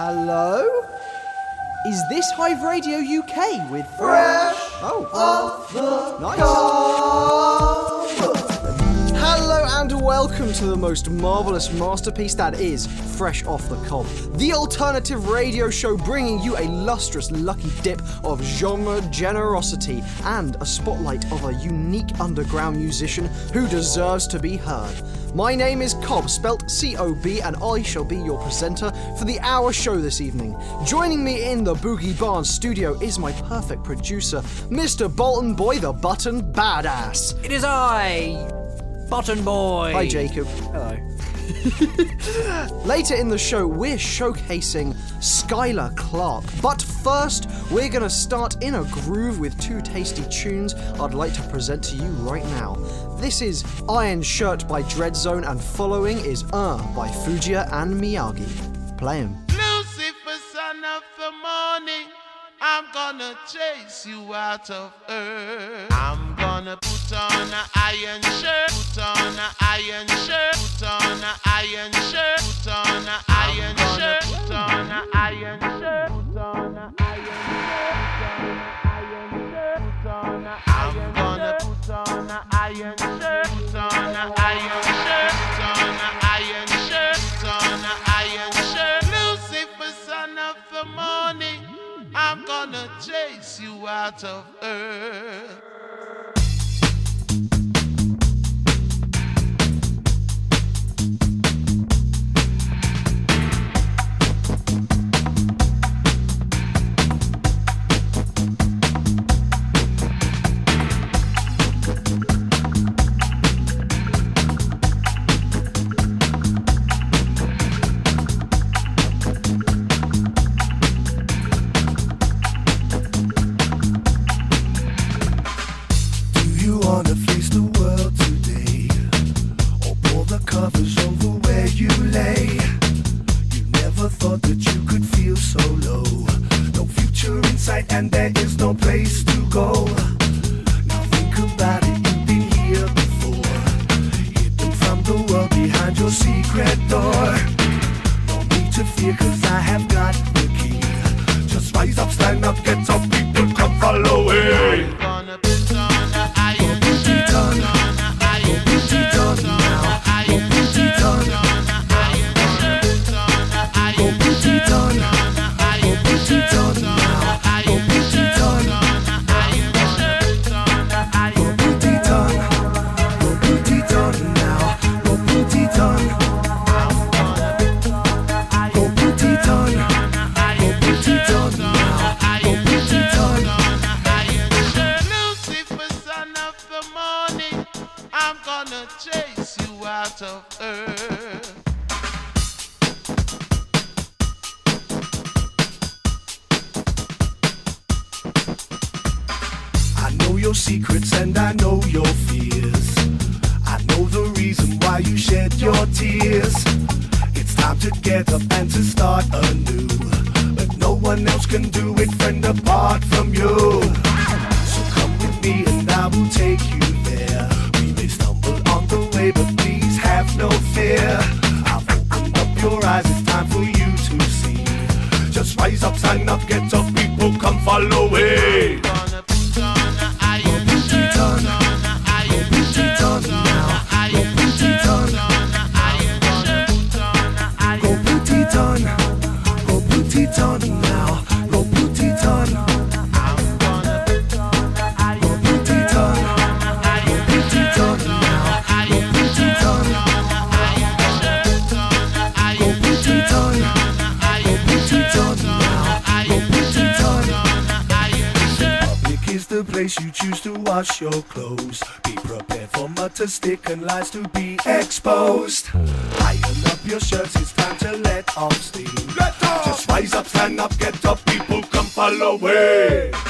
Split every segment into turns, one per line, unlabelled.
Hello? Is this Hive Radio UK with
Fresh
Oh,
off oh, the
nice.
cob.
Hello and welcome to the most marvelous masterpiece that is Fresh Off the Cob, the alternative radio show bringing you a lustrous lucky dip of genre generosity and a spotlight of a unique underground musician who deserves to be heard. My name is Cob, spelt C O B, and I shall be your presenter for the hour show this evening. Joining me in the Boogie Barnes studio is my perfect producer, Mr. Bolton Boy the Button Badass.
It is I, Button Boy.
Hi, Jacob.
Hello.
Later in the show, we're showcasing Skylar Clark. But first, we're going to start in a groove with two tasty tunes I'd like to present to you right now. This is Iron Shirt by Dreadzone, and following is Uh by Fujiya and Miyagi. Play 'em.
Lucifer, son of the morning, I'm gonna chase you out of earth. I'm gonna put on an iron shirt, put on an iron shirt, put on an iron shirt, put on an out of earth.
Up, get wash your clothes. Be prepared for mutter stick and lies to be exposed. Iron up your shirts, it's time to let off steam. Just rise up, stand up, get up, people come follow it.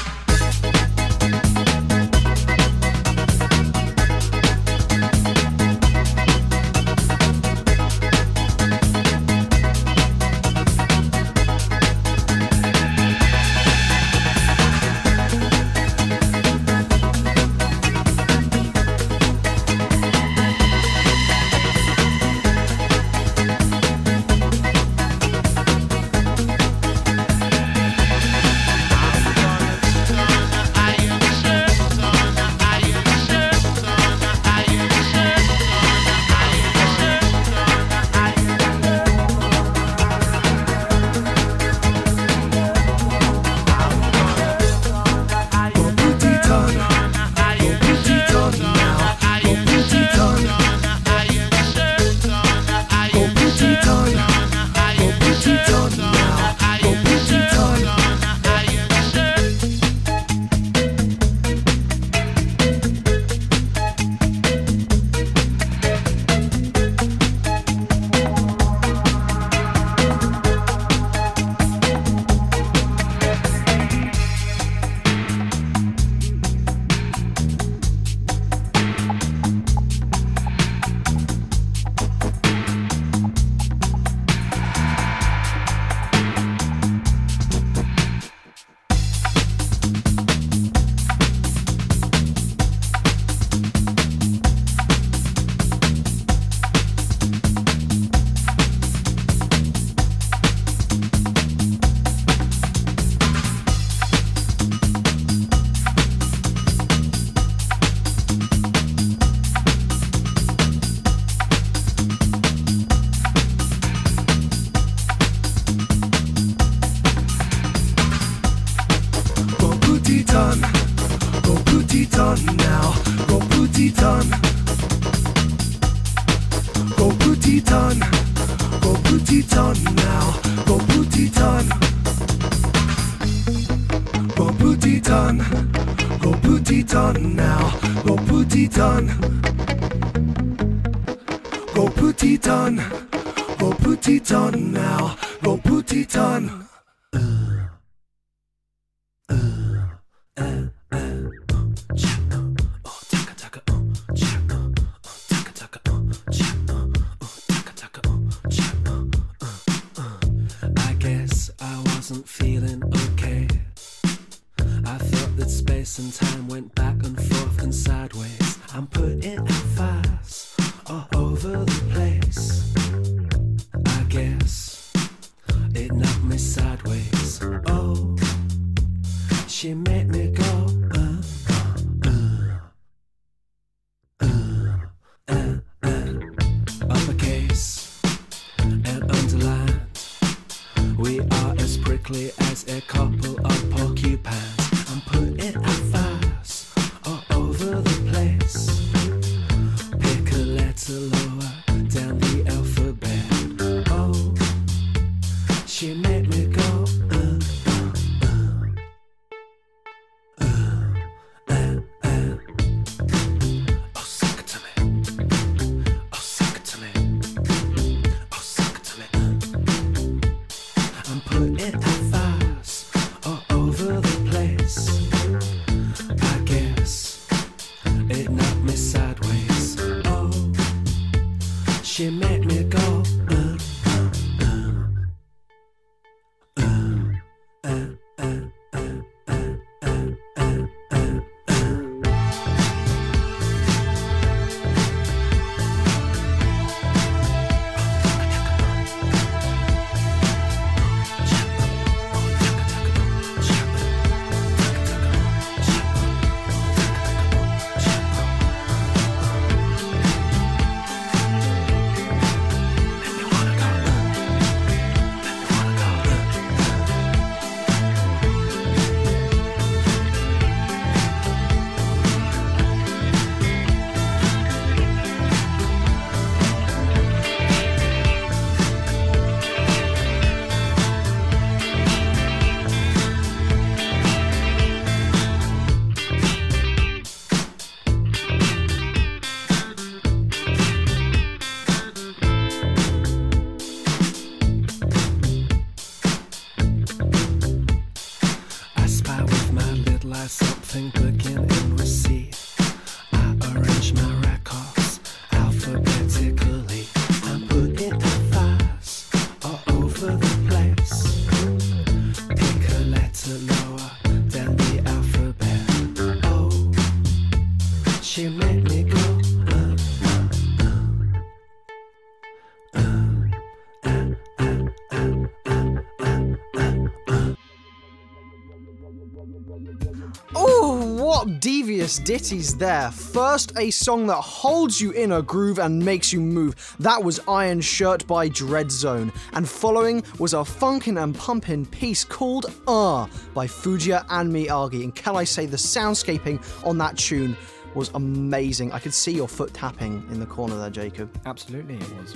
Ditties there. First, a song that holds you in a groove and makes you move. That was Iron Shirt by Dreadzone. And following was a funkin' and pumpin' piece called Ah by Fujiya and Miyagi. And can I say the soundscaping on that tune was amazing. I could see your foot tapping in the corner there, Jacob.
Absolutely, it was.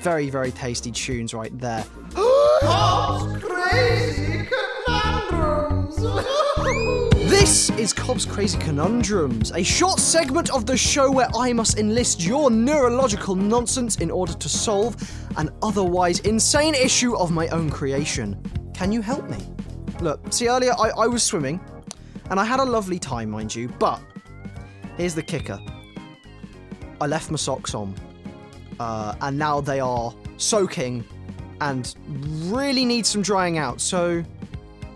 Very, very tasty tunes right there. This is Cob's Crazy Conundrums, a short segment of the show where I must enlist your neurological nonsense in order to solve an otherwise insane issue of my own creation. Can you help me? Look, see, earlier I, I was swimming, and I had a lovely time, mind you, but here's the kicker I left my socks on, uh, and now they are soaking and really need some drying out, so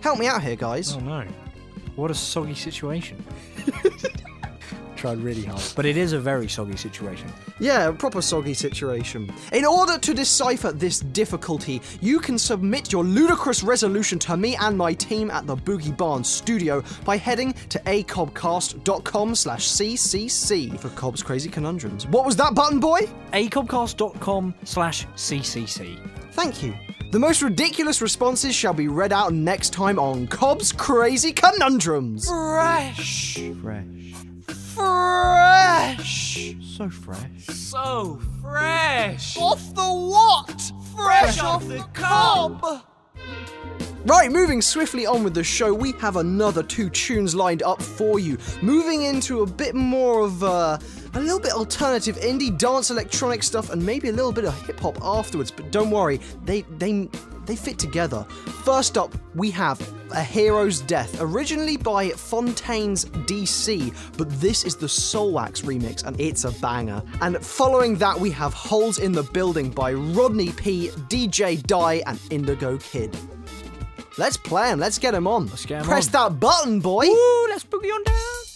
help me out here, guys.
Oh no. What a soggy situation. Tried really hard. But it is a very soggy situation.
Yeah, a proper soggy situation. In order to decipher this difficulty, you can submit your ludicrous resolution to me and my team at the Boogie Barn studio by heading to acobcast.com slash ccc for Cob's Crazy Conundrums. What was that button, boy?
acobcast.com slash ccc.
Thank you. The most ridiculous responses shall be read out next time on Cob's Crazy Conundrums.
Fresh. Fresh.
fresh.
So fresh.
So fresh.
Off the what? Fresh, off the cob. Right, moving swiftly on with the show, we have another two tunes lined up for you. Moving into a bit more of uh, a little bit alternative indie dance electronic stuff and maybe a little bit of hip hop afterwards, but don't worry, they they they fit together. First up, we have A Hero's Death, originally by Fontaines DC, but this is the Soulwax remix and it's a banger. And following that, we have Holes in the Building by Rodney P, DJ Die, and Indigo Kid. Let's play him, let's get him on. Let's
get
Press
on.
that button, boy.
Ooh, let's boogie on down.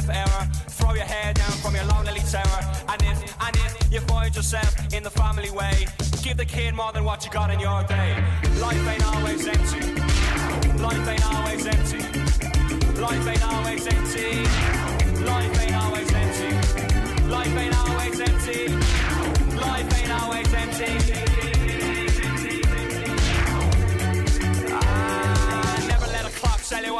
Hundredth hour. Throw your hair down from your lonely tower. And if, and if you find yourself in the family way, give the kid more than what you got in your day. Life ain't always empty. Life ain't always empty. Life ain't always empty. Life ain't always empty. Life ain't always empty. Life ain't always empty. Ah, never let a clock tell you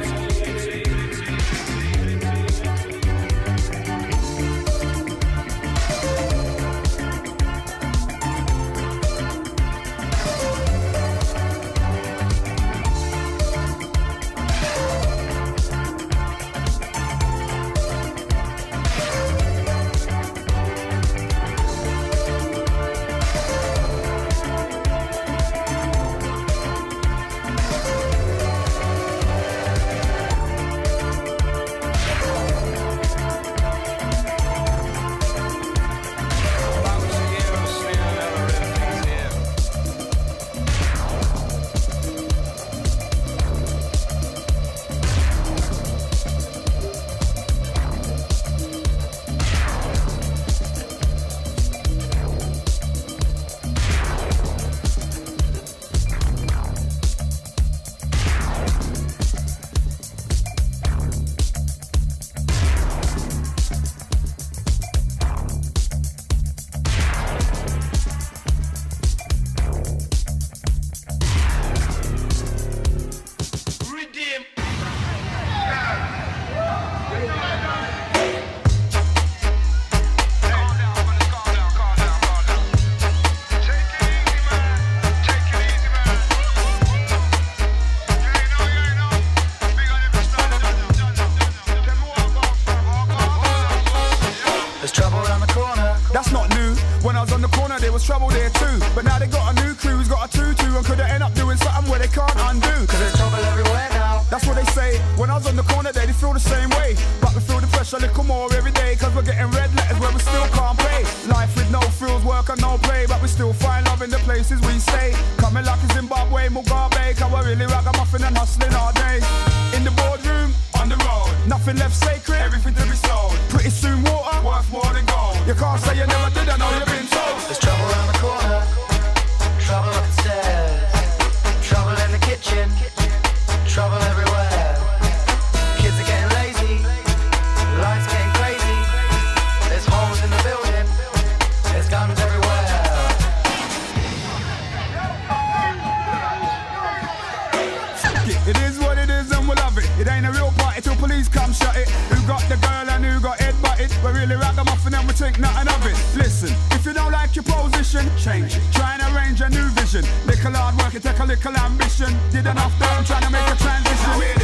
Real party till police come shut it. Who got the girl and who got head butted? We're really ragamuffin and we think nothing of it. Listen, if you don't like your position, change it. Try and arrange a new vision. Little hard work, it take a little ambition. Did enough I'm trying to make a transition.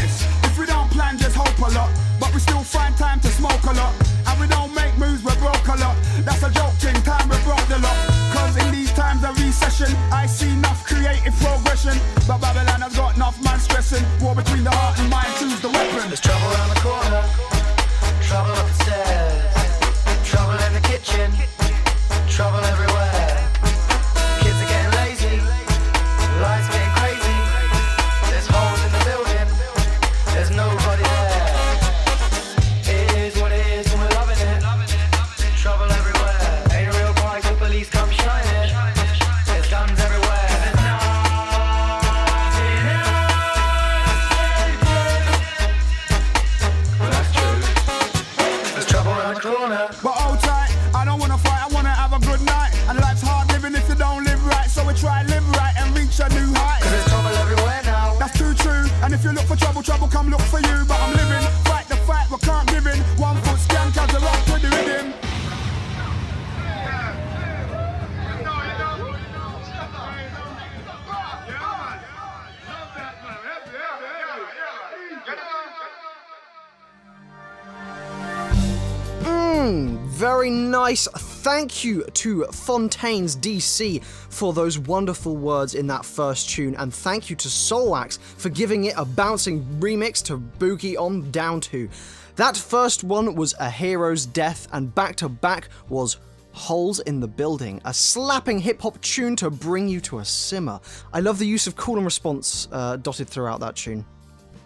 Thank you to Fontaines DC for those wonderful words in that first tune, and thank you to Soulwax for giving it a bouncing remix to boogie on down to. That first one was A Hero's Death, and back to back was Holes in the Building, a slapping hip hop tune to bring you to a simmer. I love the use of call and response uh, dotted throughout that tune.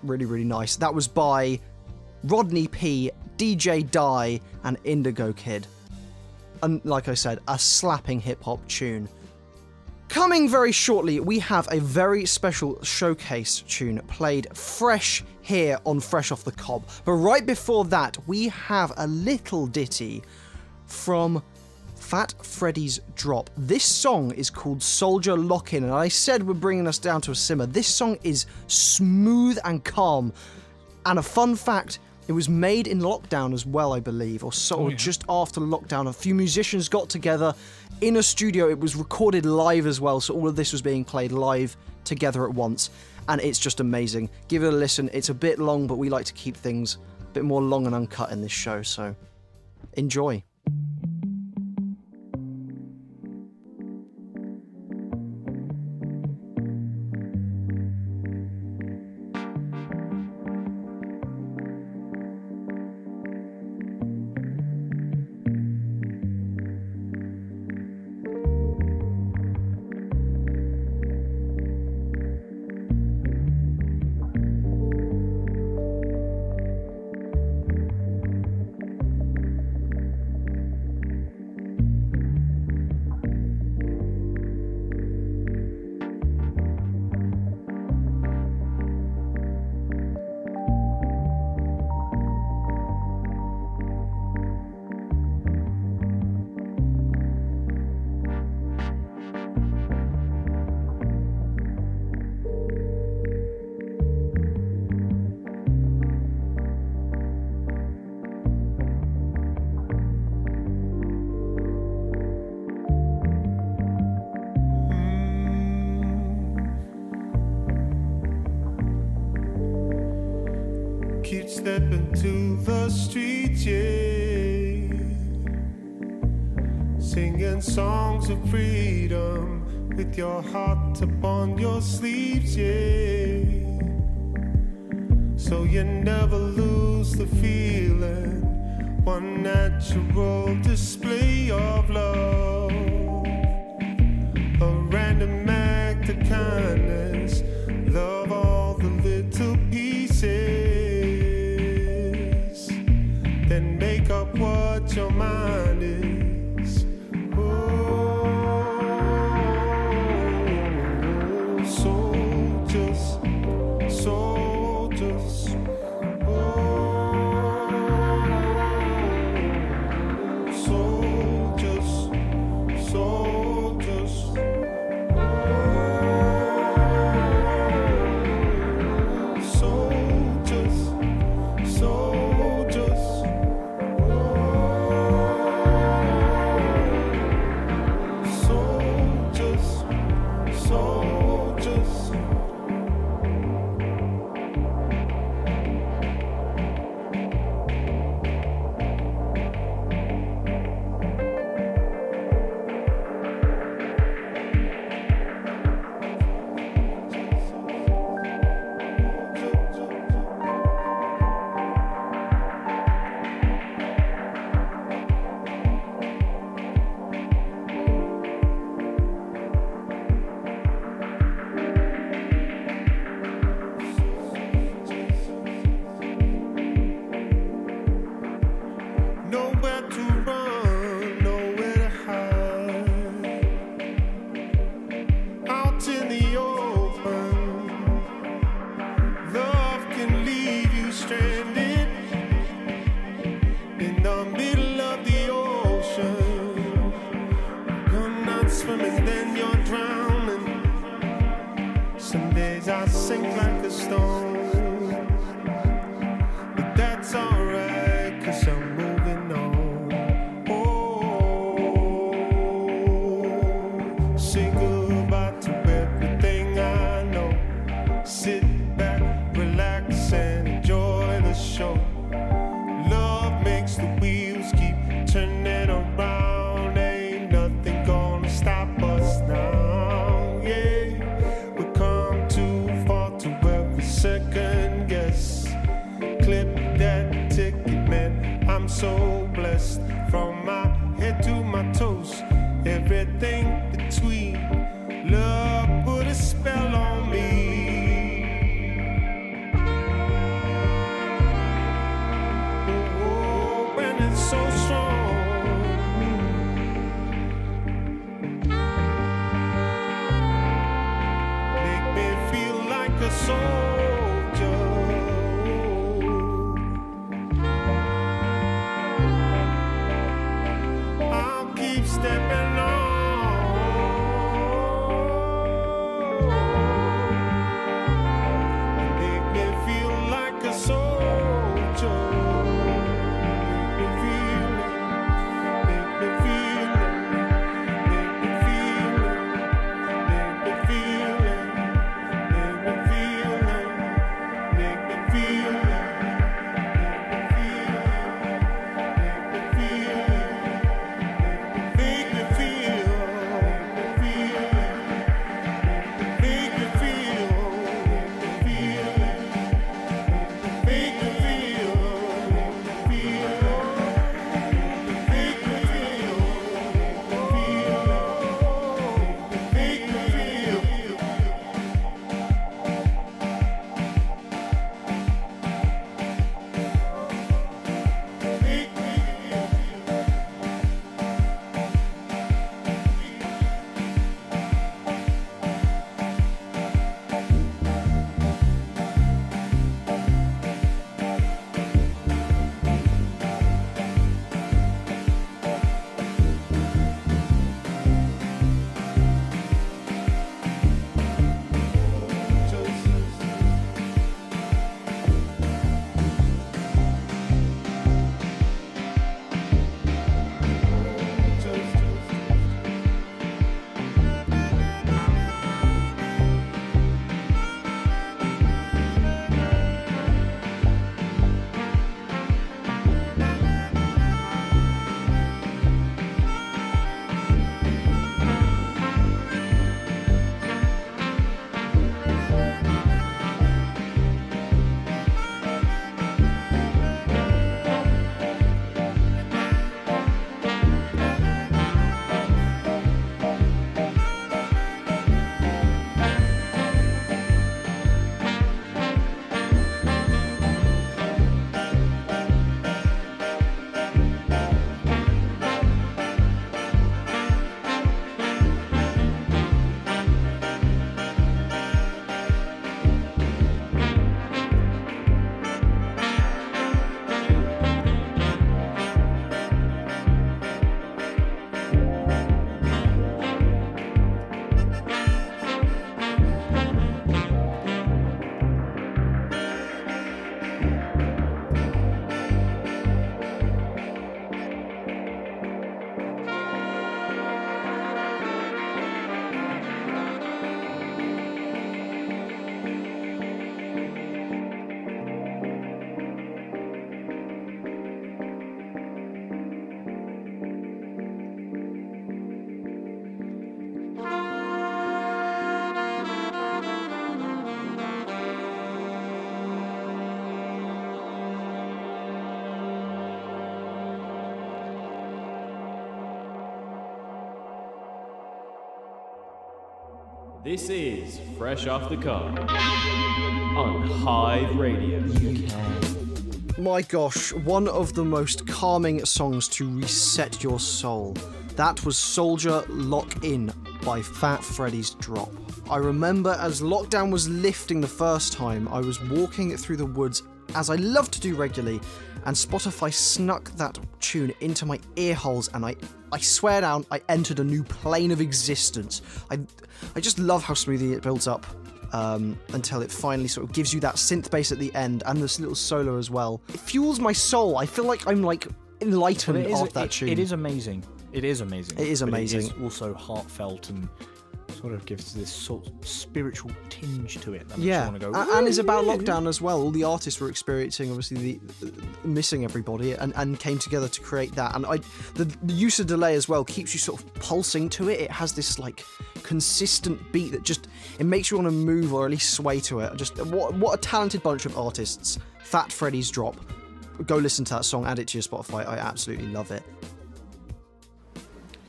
Really, really nice. That was by Rodney P, DJ Die, and Indigo Kid. And like I said, a slapping hip hop tune. Coming very shortly, we have a very special showcase tune played fresh here on Fresh Off the Cob. But right before that, we have a little ditty from Fat Freddy's Drop. This song is called Soldier Lock In, and I said we're bringing us down to a simmer. This song is smooth and calm. And a fun fact, it was made in lockdown as well, I believe, or so, oh, or just after lockdown. A few musicians got together in a studio. It was recorded live as well, so all of this was being played live together at once. And it's just amazing. Give it a listen. It's a bit long, but we like to keep things a bit more long and uncut in this show, so enjoy.
the streets, yeah. Singing songs of freedom with your heart upon your sleeves, yeah. So you never lose the feeling, one natural display.
This is Fresh Off the Cob on Hive Radio. UK.
My gosh, one of the most calming songs to reset your soul. That was Soldier Lock In by Fat Freddy's Drop. I remember as lockdown was lifting the first time, I was walking through the woods as I love to do regularly, and Spotify snuck that tune into my ear holes, and I, I swear down, I entered a new plane of existence. I, I just love how smoothly it builds up um, until it finally sort of gives you that synth bass at the end and this little solo as well. It fuels my soul. I feel like I'm like enlightened
But it is,
after that
it-
tune.
it is amazing. It is amazing.
It is amazing.
It is also heartfelt and sort of gives this sort of spiritual tinge to it. That makes
yeah,
you want to go.
and it's about lockdown as well. All the artists were experiencing, obviously, the uh, missing everybody, and, and came together to create that. And I, the, the use of delay as well keeps you sort of pulsing to it. It has this like consistent beat that just it makes you want to move or at least sway to it. Just what what a talented bunch of artists. Fat Freddy's Drop. Go listen to that song. Add it to your Spotify. I absolutely love it.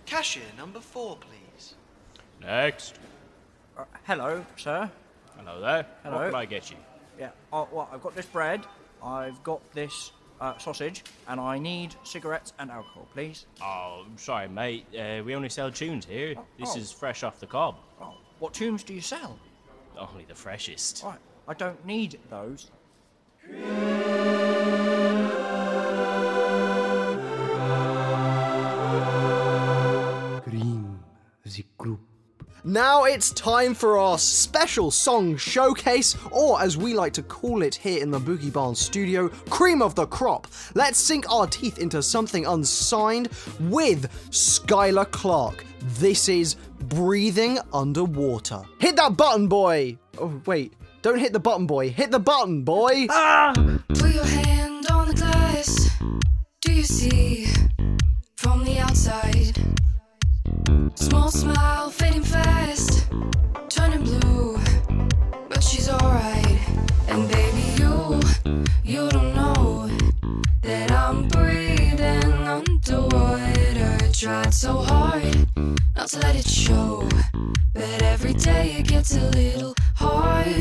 Cashier number four, please.
Next.
Uh, hello, sir.
Hello there.
Hello.
What can I get you?
Yeah. Uh, well, I've got this bread. I've got this uh, sausage, and I need cigarettes and alcohol, please.
Oh, I'm sorry, mate. Uh, we only sell tunes here. This
oh.
is fresh off the cob.
Oh, what tunes do you sell?
Only the freshest.
Right. I don't need those.
Cream the group.
Now it's time for our special song showcase, or as we like to call it here in the Boogie Barn studio, cream of the crop. Let's sink our teeth into something unsigned with Skylar Clark. This is Breathing Underwater. Hit that button, boy! Oh, wait. Don't hit the button, boy. Hit the button, boy! Ah!
Put your hand on the glass. Do you see from the outside? Small smile fading fast, turning blue, but she's alright. And baby, you, you don't know that I'm breathing underwater. Tried so hard not to let it show, but every day it gets a little harder.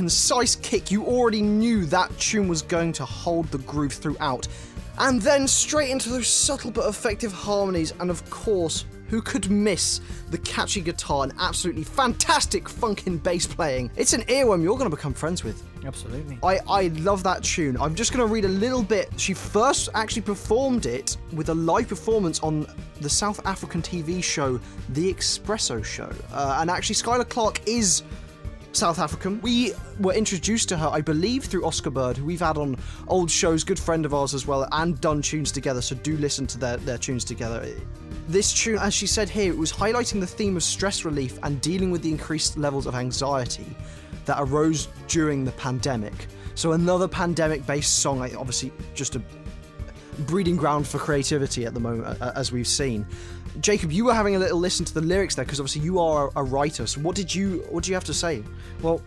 Concise kick, you already knew that tune was going to hold the groove throughout. And then straight into those subtle but effective harmonies, and of course, who could miss the catchy guitar and absolutely fantastic funkin' bass playing? It's an earworm you're going to become friends with.
Absolutely.
I, I love that tune. I'm just going to read a little bit. She first actually performed it with a live performance on the South African TV show The Expresso Show. Uh, and actually, Skylar Clark is South African. We were introduced to her, I believe, through Oscar Bird, who we've had on old shows, good friend of ours as well, and done tunes together, so do listen to their, their tunes together. This tune, as she said here, it was highlighting the theme of stress relief and dealing with the increased levels of anxiety that arose during the pandemic. So another pandemic-based song, obviously just a breeding ground for creativity at the moment, as we've seen. Jacob, you were having a little listen to the lyrics there because obviously you are a writer. So what did you what do you have to say?
Well,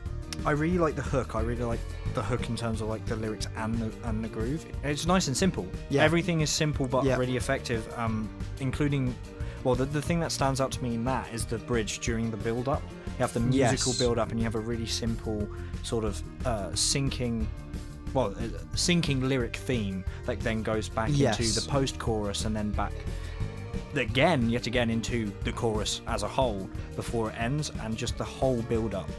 I really like the hook. I really like the hook in terms of like the lyrics and the and the groove. It's nice and simple.
Yeah.
Everything is simple but
Yeah.
really effective. Um, including, well, the, the thing that stands out to me in that is the bridge during the build up. You have the musical
Yes.
build up, and you have a really simple sort of uh, sinking. Well, uh, sinking lyric theme that then goes back
Yes.
into the post chorus and then back again, yet again, into the chorus as a whole before it ends, and just the whole build up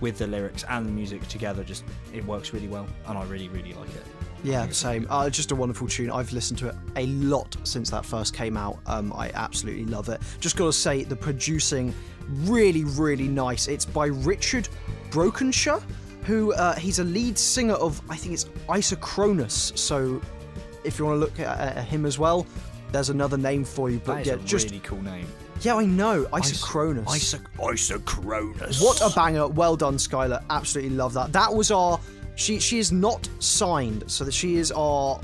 with the lyrics and the music together just it works really well and I really really like it.
Yeah, same. Uh, just a wonderful tune. I've listened to it a lot since that first came out. Um, I absolutely love it. Just gotta say, the producing really, really nice. It's by Richard Brokenshire, who uh, he's a lead singer of I think it's Isocronus. So if you want to look at, at him as well, there's another name for you. But
That
yeah,
a
just
really cool name.
yeah, I know Isocronus.
Isocronus.
What a banger! Well done, Skylar. Absolutely love that. That was our. She she is not signed, so that she is our,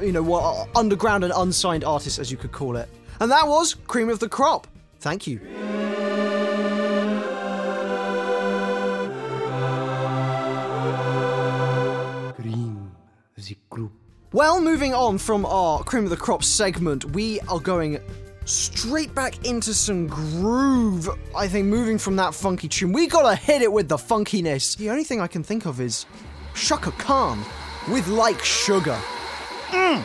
you know, what our underground and unsigned artist, as you could call it. And that was cream of the crop. Thank you. Well, moving on from our cream of the crop segment, we are going straight back into some groove. I think moving from that funky tune, we gotta hit it with the funkiness. The only thing I can think of is Chaka Khan with Like Sugar. Mm.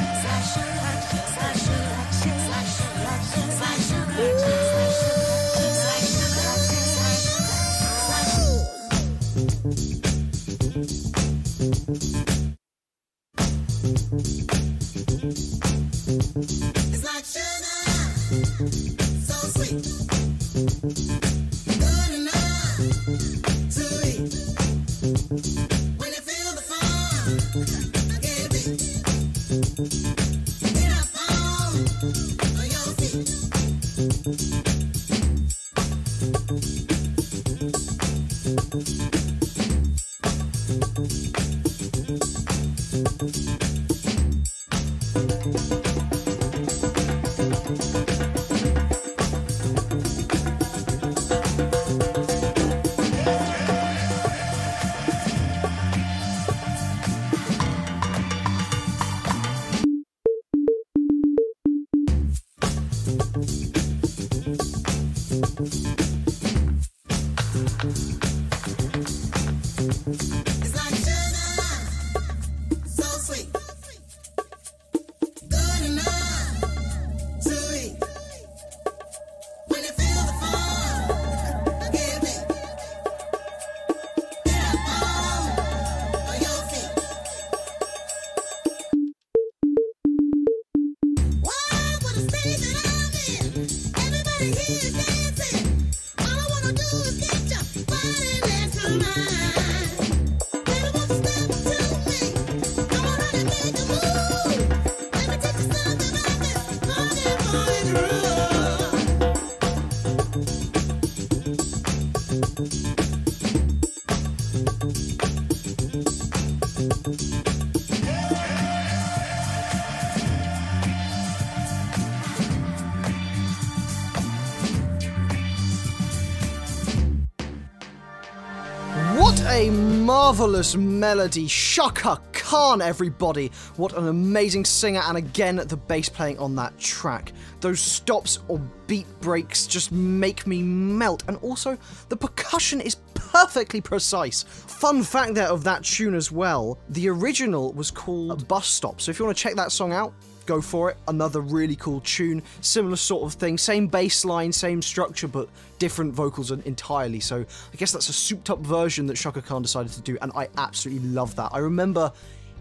marvelous melody. Chaka Khan, everybody. What an amazing singer, and again, the bass playing on that track. Those stops or beat breaks just make me melt, and also the percussion is perfectly precise. Fun fact there of that tune as well the original was called Bus Stop, so if you want to check that song out, go for it. Another really cool tune, similar sort of thing, same bass line, same structure, but different vocals entirely. So I guess that's a souped up version that Chaka Khan decided to do, and I absolutely love that. I remember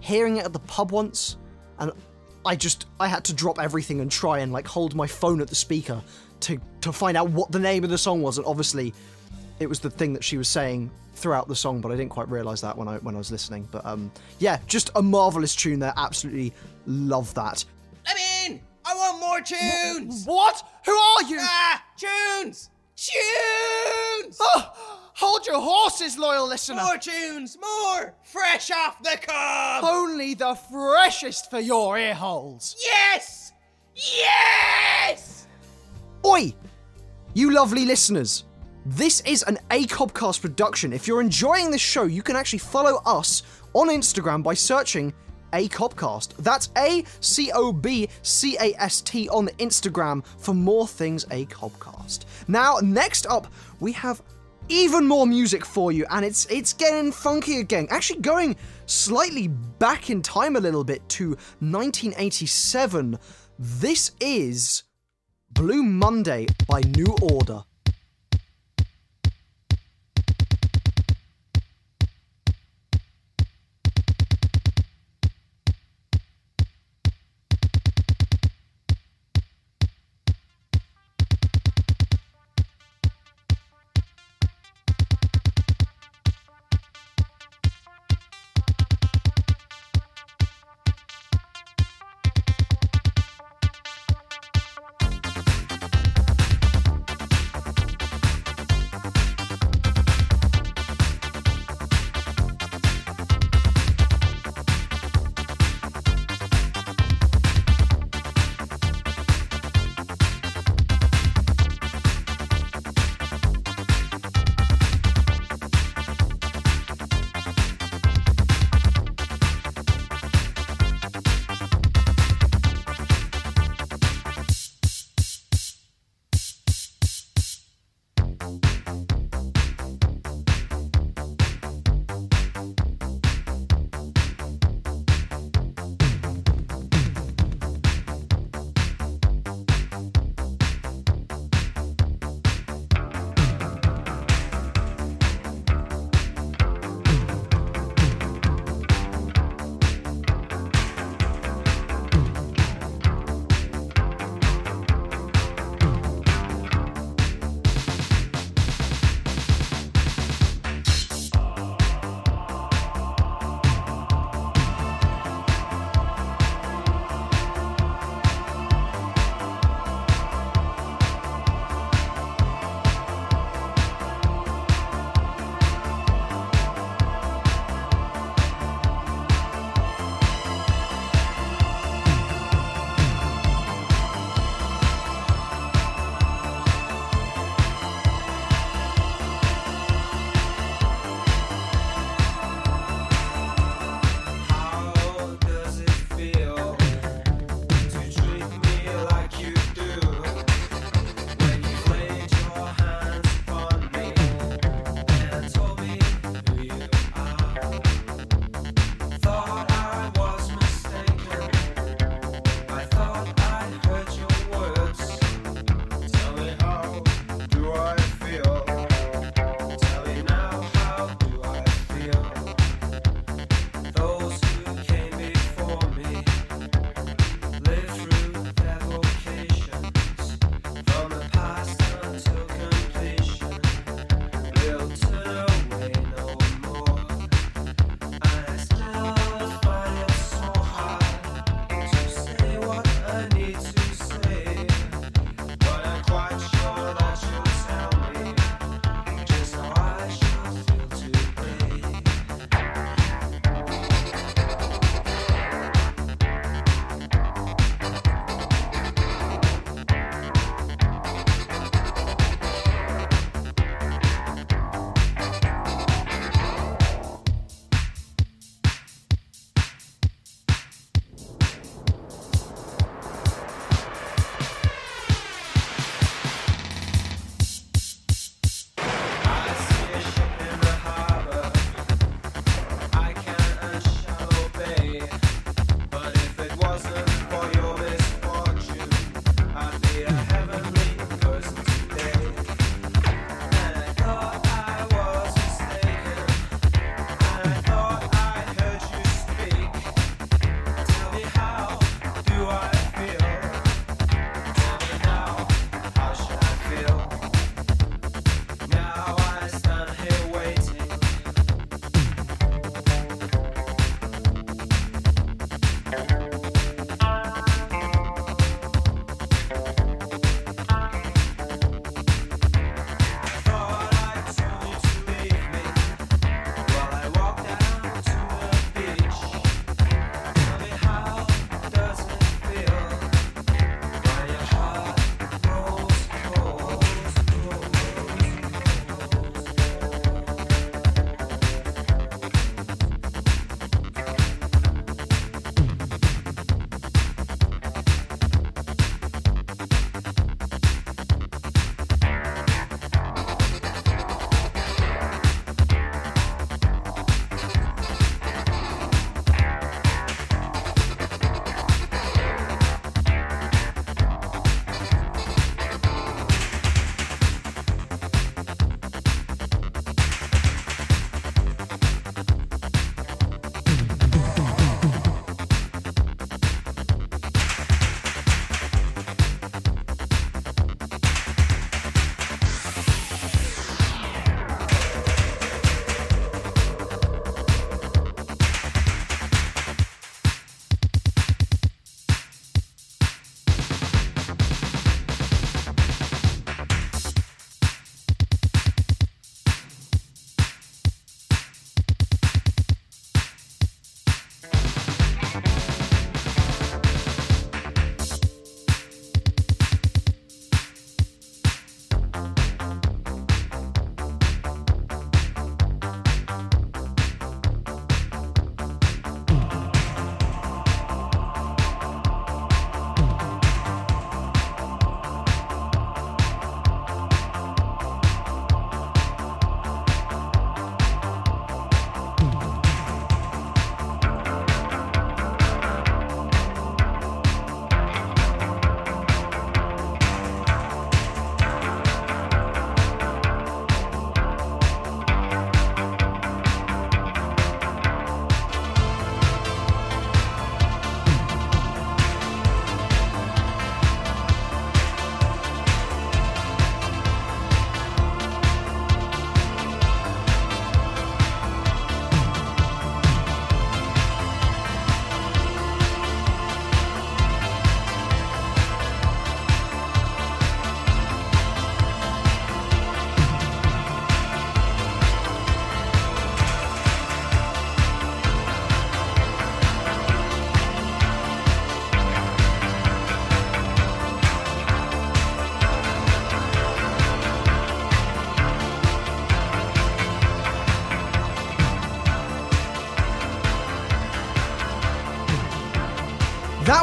hearing it at the pub once, and I just I had to drop everything and try and like hold my phone at the speaker to to find out what the name of the song was, and obviously it was the thing that she was saying throughout the song, but I didn't quite realize that when I when I was listening. But um, yeah, just a marvelous tune there. Absolutely love that.
Let me in! I want more tunes!
What? Who are you?
Ah, tunes! Tunes!
Oh, hold your horses, loyal listener.
More tunes! More! Fresh off the cob!
Only the freshest for your ear holes.
Yes! Yes!
Oi! You lovely listeners. This is an ACOBcast production. If you're enjoying this show, you can actually follow us on Instagram by searching ACOBcast. That's A C O B C A S T on Instagram for more things ACOBcast. Now, next up, we have even more music for you, and it's it's getting funky again. Actually, going slightly back in time a little bit to 1987. This is Blue Monday by New Order.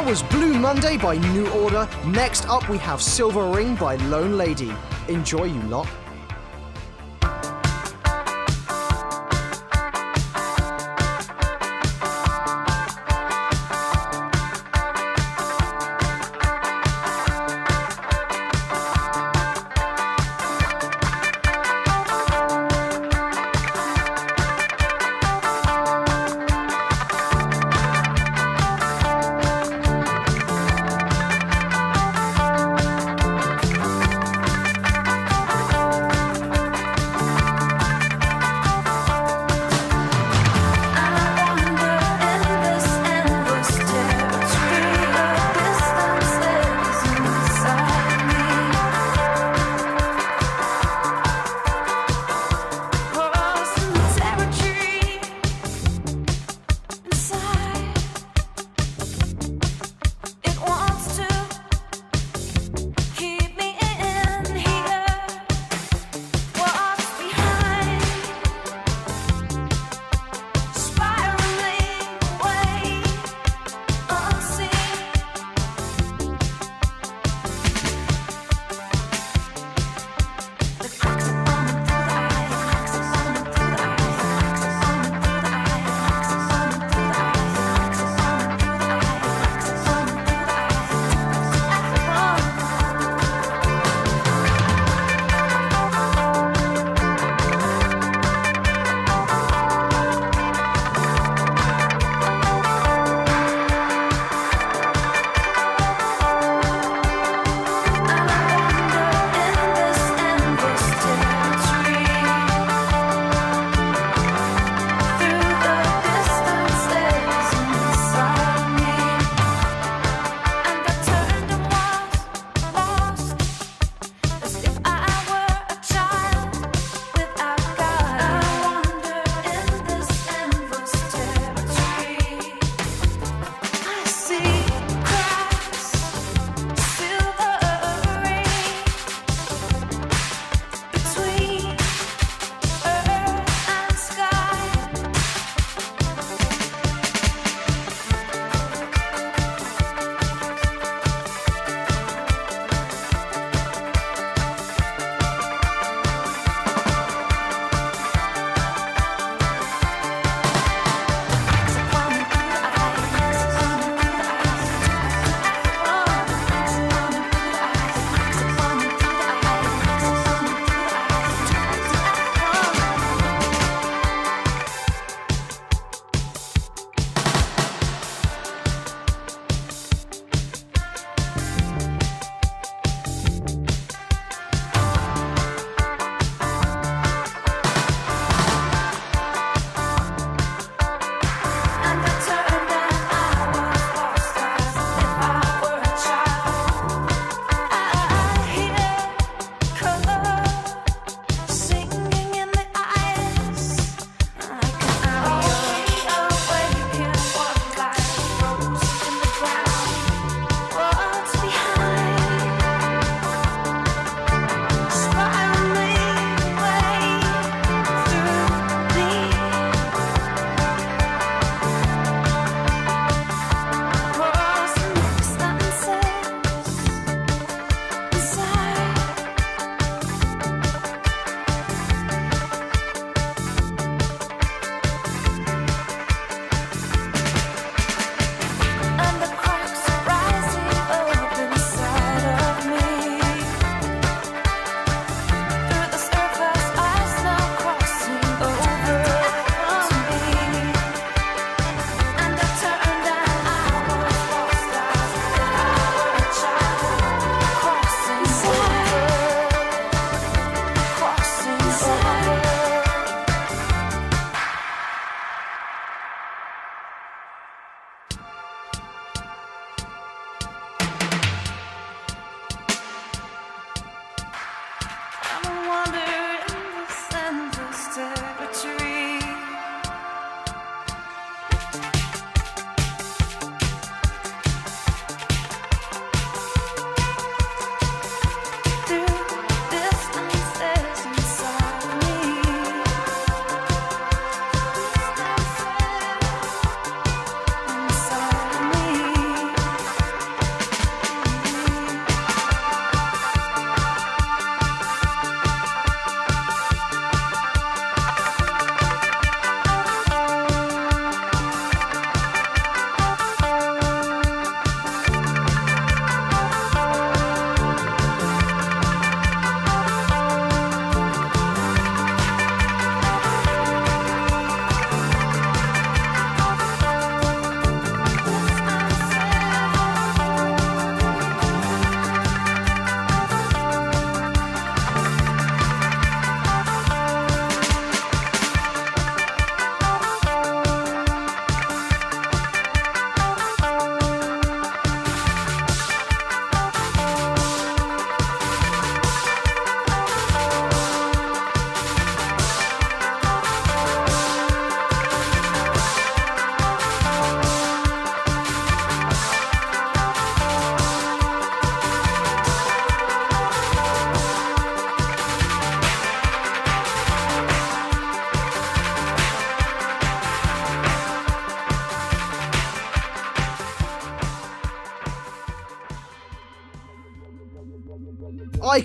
Was Blue Monday by New Order. Next up, we have Silver Ring by Lone Lady. Enjoy, you lot.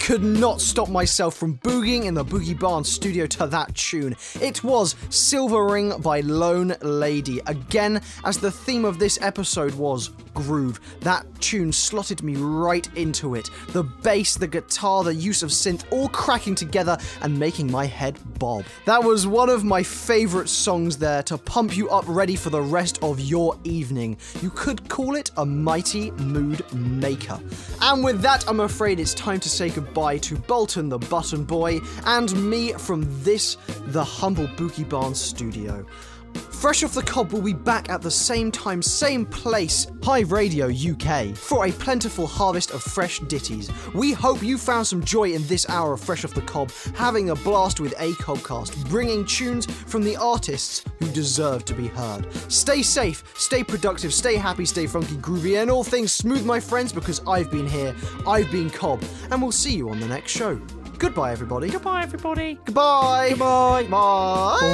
Could not stop myself from boogieing in the Boogie Barn studio to that tune. It was Silver Ring by Lone Lady. Again, as the theme of this episode was groove, that tune slotted me right into it. The bass, the guitar, the use of synth all cracking together and making my head bob. That was one of my favourite songs there to pump you up ready for the rest of your evening. You could call it a mighty mood maker. And with that, I'm afraid it's time to say goodbye to Bolton the Button Boy and me from this, the humble Boogie Barn studio. Fresh off the cob will be back at the same time, same place, Hive Radio UK, for a plentiful harvest of fresh ditties. We hope you found some joy in this hour of Fresh off the cob, having a blast with a cobcast, bringing tunes from the artists who deserve to be heard. Stay safe, stay productive, stay happy, stay funky, groovy, and all things smooth, my friends, because I've been here, I've been Cob, and we'll see you on the next show. Goodbye, everybody.
Goodbye, everybody.
Goodbye.
Goodbye.
Bye.
Bye.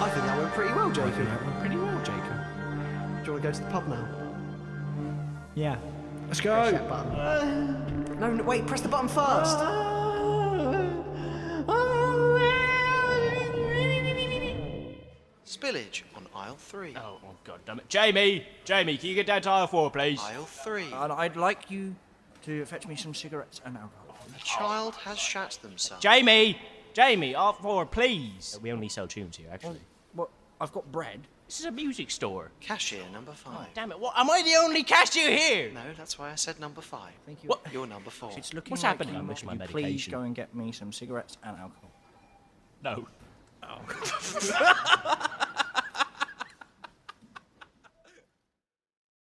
I think that went pretty well, Jacob.
That went pretty well, Jacob.
Do you want to go to the pub now?
Yeah.
Let's go. Uh, no, no, wait, press the button first.
Uh, uh, Spillage on aisle three.
Oh, oh god damn it. Jamie! Jamie, can you get down to aisle four, please?
Aisle three.
And I'd like you to fetch me some cigarettes and alcohol.
The child has shat themselves.
Jamie! Jamie, aisle four, please. We only sell tunes here, actually.
Well, I've got bread.
This is a music store.
Cashier number oh, five.
Damn it, what? Am I the only cashier here?
No, that's why I said number five.
Thank you.
What?
You're number four.
It's looking
What's
like
happening?
you
I miss my
you Please go and get me some cigarettes and alcohol.
No.
Oh.